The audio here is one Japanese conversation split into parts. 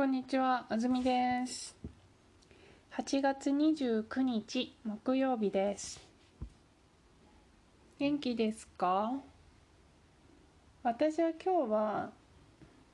こんにちは、あずみです。8月29日木曜日です。元気ですか？私は今日は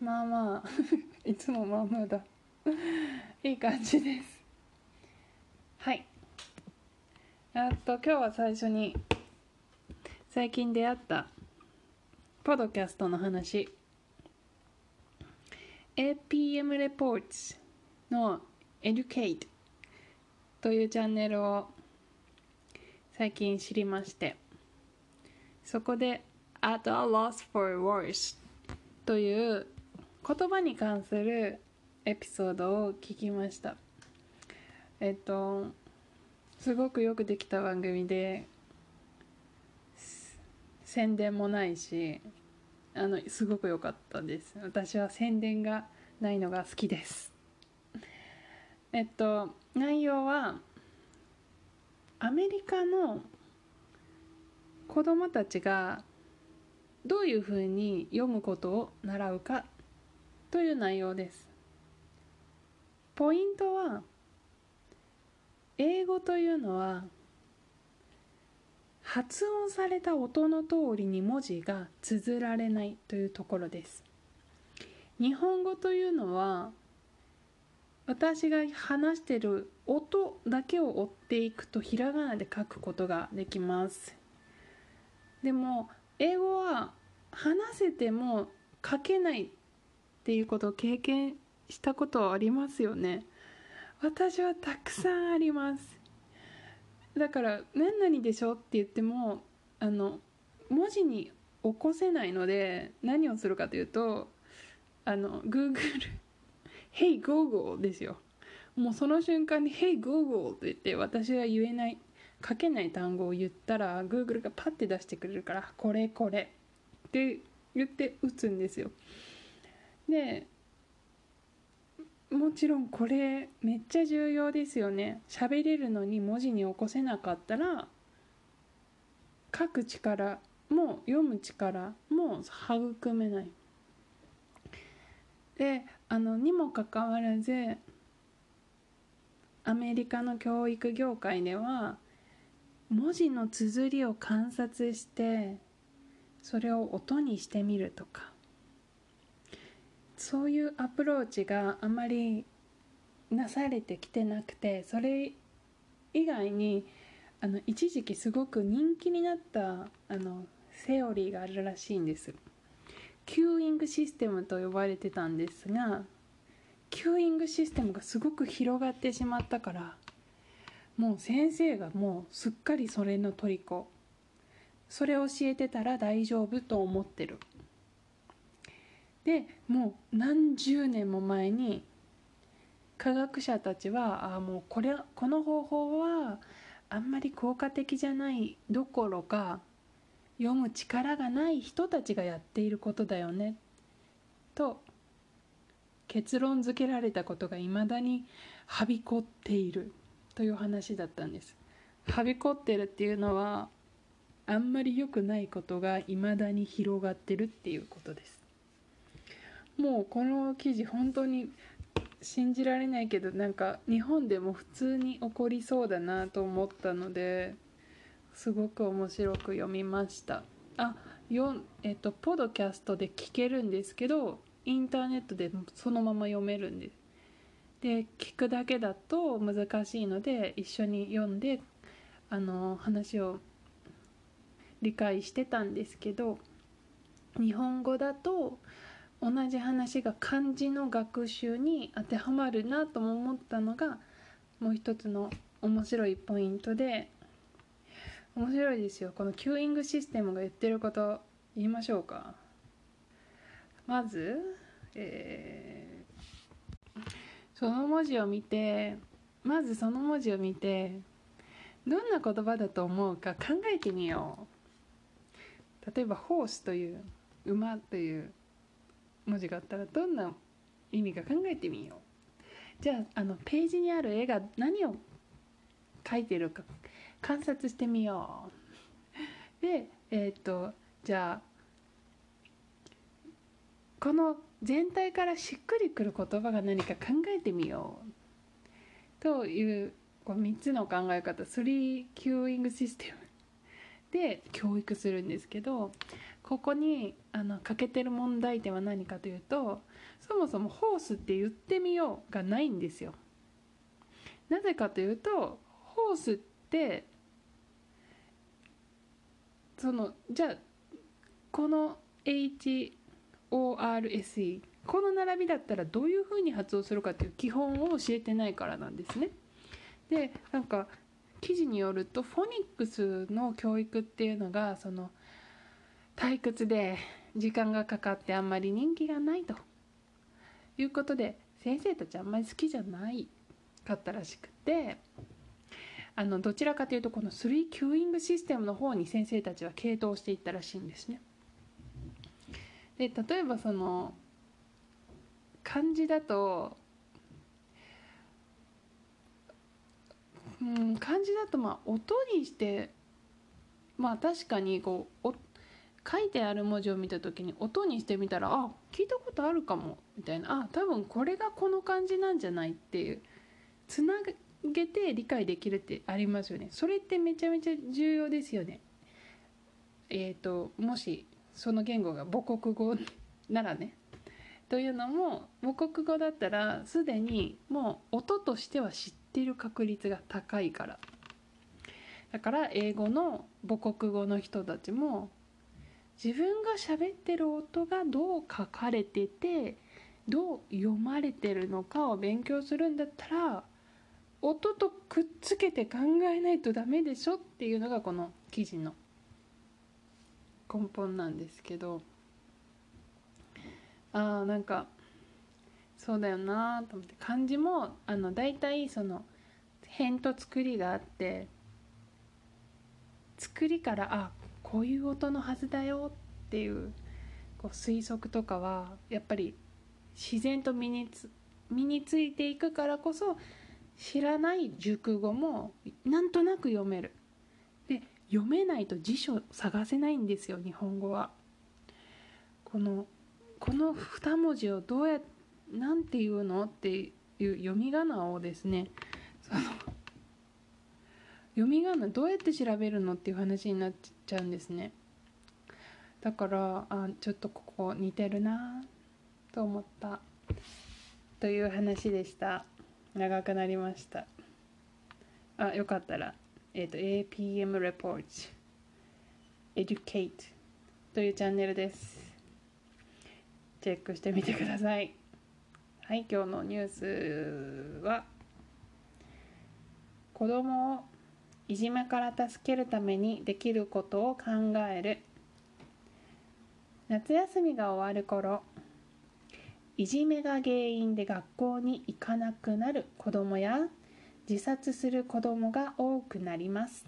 まあまあ いつもまあまあだ いい感じです。はい。あと今日は最初に最近出会ったポッドキャストの話 APM Reports の Educate というチャンネルを最近知りましてそこで At a loss for words という言葉に関するエピソードを聞きました。えっとすごくよくできた番組で宣伝もないしあのすごく良かったです。私は宣伝がないのが好きです。えっと内容はアメリカの子供たちがどういうふうに読むことを習うかという内容です。ポイントは英語というのは発音された音の通りに文字が綴られないというところです。日本語というのは私が話してる音だけを追っていくとひらがなで書くことができますでも英語は話せても書けないっていうことを経験したことはありますよね私はたくさんありますだから「何々でしょ?」って言ってもあの文字に起こせないので何をするかというとあの Google 「Hey Google」ですよ。もうその瞬間に「Hey Google」と言って私が言えない書けない単語を言ったら Google がパッて出してくれるから「これこれ」って言って打つんですよ。でもちろんこれめっちゃ重要ですよね。喋れるのに文字に起こせなかったら書く力も読む力も育めない。であのにもかかわらずアメリカの教育業界では文字の綴りを観察してそれを音にしてみるとか。そういうアプローチがあまりなされてきてなくてそれ以外にあの一時期すごく人気になったあのセオリーがあるらしいんです。 cueing system と呼ばれてたんですが cueing system がすごく広がってしまったからもう先生がもうすっかりそれの虜。それ教えてたら大丈夫と思ってる。でもう何十年も前に科学者たちはあもうこれこの方法はあんまり効果的じゃないどころか読む力がない人たちがやっていることだよね。と結論付けられたことがいまだにはびこっている。という話だったんです。はびこってるっていうのはあんまり良くないことがいまだに広がってるっていうことです。もうこの記事本当に信じられないけどなんか日本でも普通に起こりそうだなと思ったのですごく面白く読みました。あよえっとポドキャストで聞けるんですけどインターネットでそのまま読めるんです。で聞くだけだと難しいので一緒に読んであの話を理解してたんですけど日本語だと同じ話が漢字の学習に当てはまるなとも思ったのがもう一つの面白いポイントで面白いですよ。このキューイングシステムが言ってること言いましょうか。まず、えーその文字を見てまずその文字を見てどんな言葉だと思うか考えてみよう。例えば「ホース」という「馬」という文字があったらどんな意味か考えてみよう。じゃああのページにある絵が何を描いてるか観察してみようでえっ、とじゃあこの全体からしっくりくる言葉が何か考えてみようというこう3つの考え方3キューイングシステムで教育するんですけどここにあの欠けてる問題点は何かというとそもそもホースって言ってみようがないんですよ。なぜかというとホースってそのじゃあこの HORSE この並びだったらどういうふうに発音するかっていう基本を教えてないからなんですね。でなんか記事によるとフォニックスの教育っていうのがその退屈で時間がかかってあんまり人気がないということで先生たちあんまり好きじゃないかったらしくてあのどちらかというとこの3キューイングシステムの方に先生たちは傾倒していったらしいんですね。で例えばその漢字だとうん漢字だとまあ音にしてまあ確かにこう書いてある文字を見た時に音にしてみたらあ聞いたことあるかもみたいなあ多分これがこの漢字なんじゃないっていうつなげて理解できるってありますよね。それってめちゃめちゃ重要ですよね。えっ、ー、ともしその言語が母国語ならね。というのも母国語だったらすでにもう音としては知っている確率が高いから。だから英語の母国語の人たちも自分が喋ってる音がどう書かれててどう読まれてるのかを勉強するんだったら音とくっつけて考えないとダメでしょっていうのがこの記事の根本なんですけどああなんかそうだよなと思って漢字もあの大体その辺と作りがあって作りからあこういう音のはずだよっていうこう推測とかはやっぱり自然と身につ身についていくからこそ知らない熟語もなんとなく読める。で読めないと辞書探せないんですよ日本語は。このこの2文字をどうやなんていうのっていう読み仮名をですねその読み仮名どうやって調べるのっていう話になっちゃうんですね。だからあちょっとここ似てるなと思ったという話でした。長くなりました。あよかったらえっ、ー、と APM Reports Educate というチャンネルです。チェックしてみてください。はい今日のニュースは子供をいじめから助けるためにできることを考える。夏休みが終わる頃いじめが原因で学校に行かなくなる子どもや自殺する子どもが多くなります。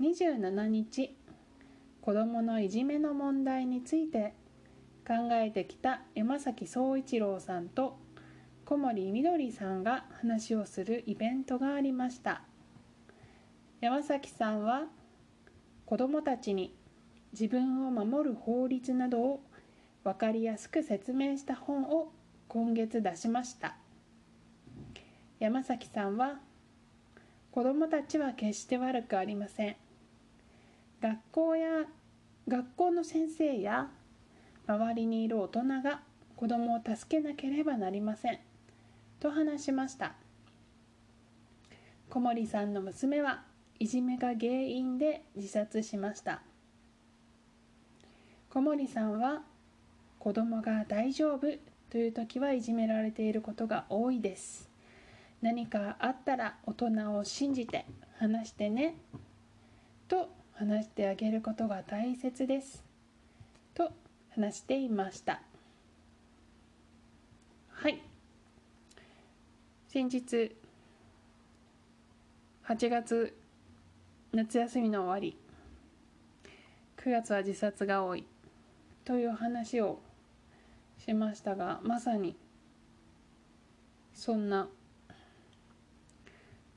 27日子どものいじめの問題について考えてきた山崎総一郎さんと小森みどりさんが話をするイベントがありました。山崎さんは子どもたちに自分を守る法律などを分かりやすく説明した本を今月出しました。山崎さんは子どもたちは決して悪くありません。学校や学校の先生や周りにいる大人が子どもを助けなければなりません。と話しました。小森さんの娘はいじめが原因で自殺しました。小森さんは子供が大丈夫という時はいじめられていることが多いです。何かあったら大人を信じて話してねと話してあげることが大切です。と話していました。はい。先日8月夏休みの終わり9月は自殺が多いという話をしましたがまさにそんな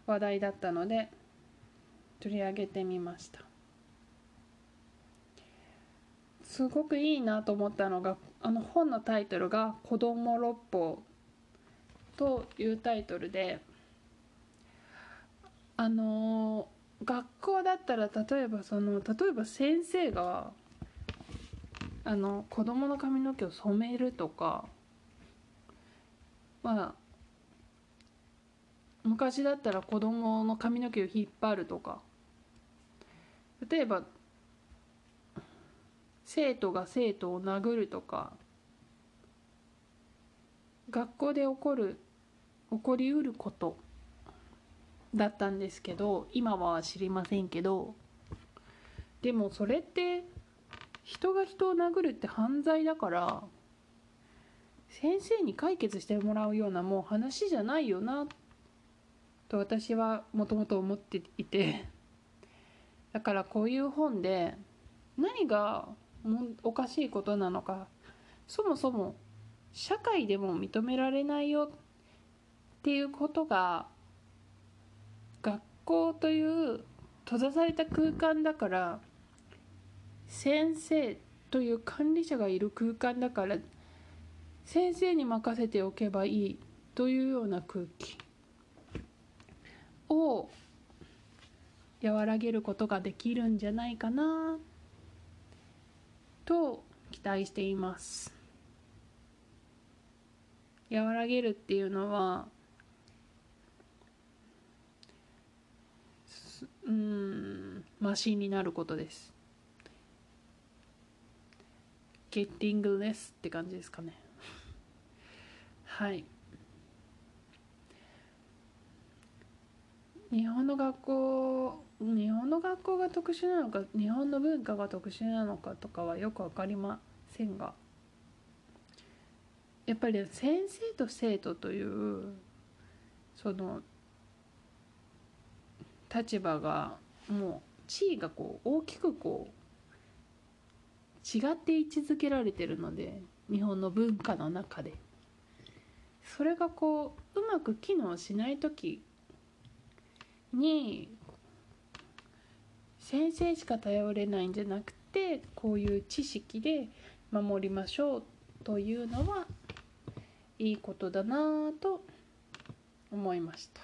話題だったので取り上げてみました。すごくいいなと思ったのがあの本のタイトルが「子ども六法」というタイトルであの学校だったら例えばその例えば先生があの子供の髪の毛を染めるとかまあ昔だったら子供の髪の毛を引っ張るとか例えば生徒が生徒を殴るとか学校で起こる起こりうることだったんですけど今は知りませんけどでもそれって人が人を殴るって犯罪だから先生に解決してもらうようなもう話じゃないよなと私はもともと思っていて。だからこういう本で何がおかしいことなのかそもそも社会でも認められないよっていうことが学校という閉ざされた空間だから先生という管理者がいる空間だから先生に任せておけばいいというような空気を和らげることができるんじゃないかなと期待しています。和らげるっていうのはうんマシンになることです。ゲッティングレスって感じですかね。はい。日本の学校日本の学校が特殊なのか日本の文化が特殊なのかとかはよく分かりませんがやっぱり先生と生徒というその立場がもう地位がこう大きくこう違って位置づけられてるので日本の文化の中で。それがこううまく機能しない時に先生しか頼れないんじゃなくてこういう知識で守りましょうというのはいいことだなと思いました。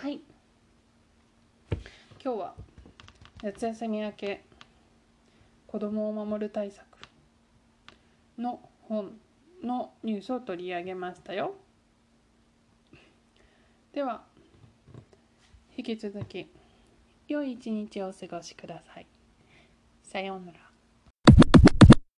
はい。今日は夏休み明け子供を守る対策の本のニュースを取り上げましたよでは引き続き良い一日をお過ごしください。さようなら。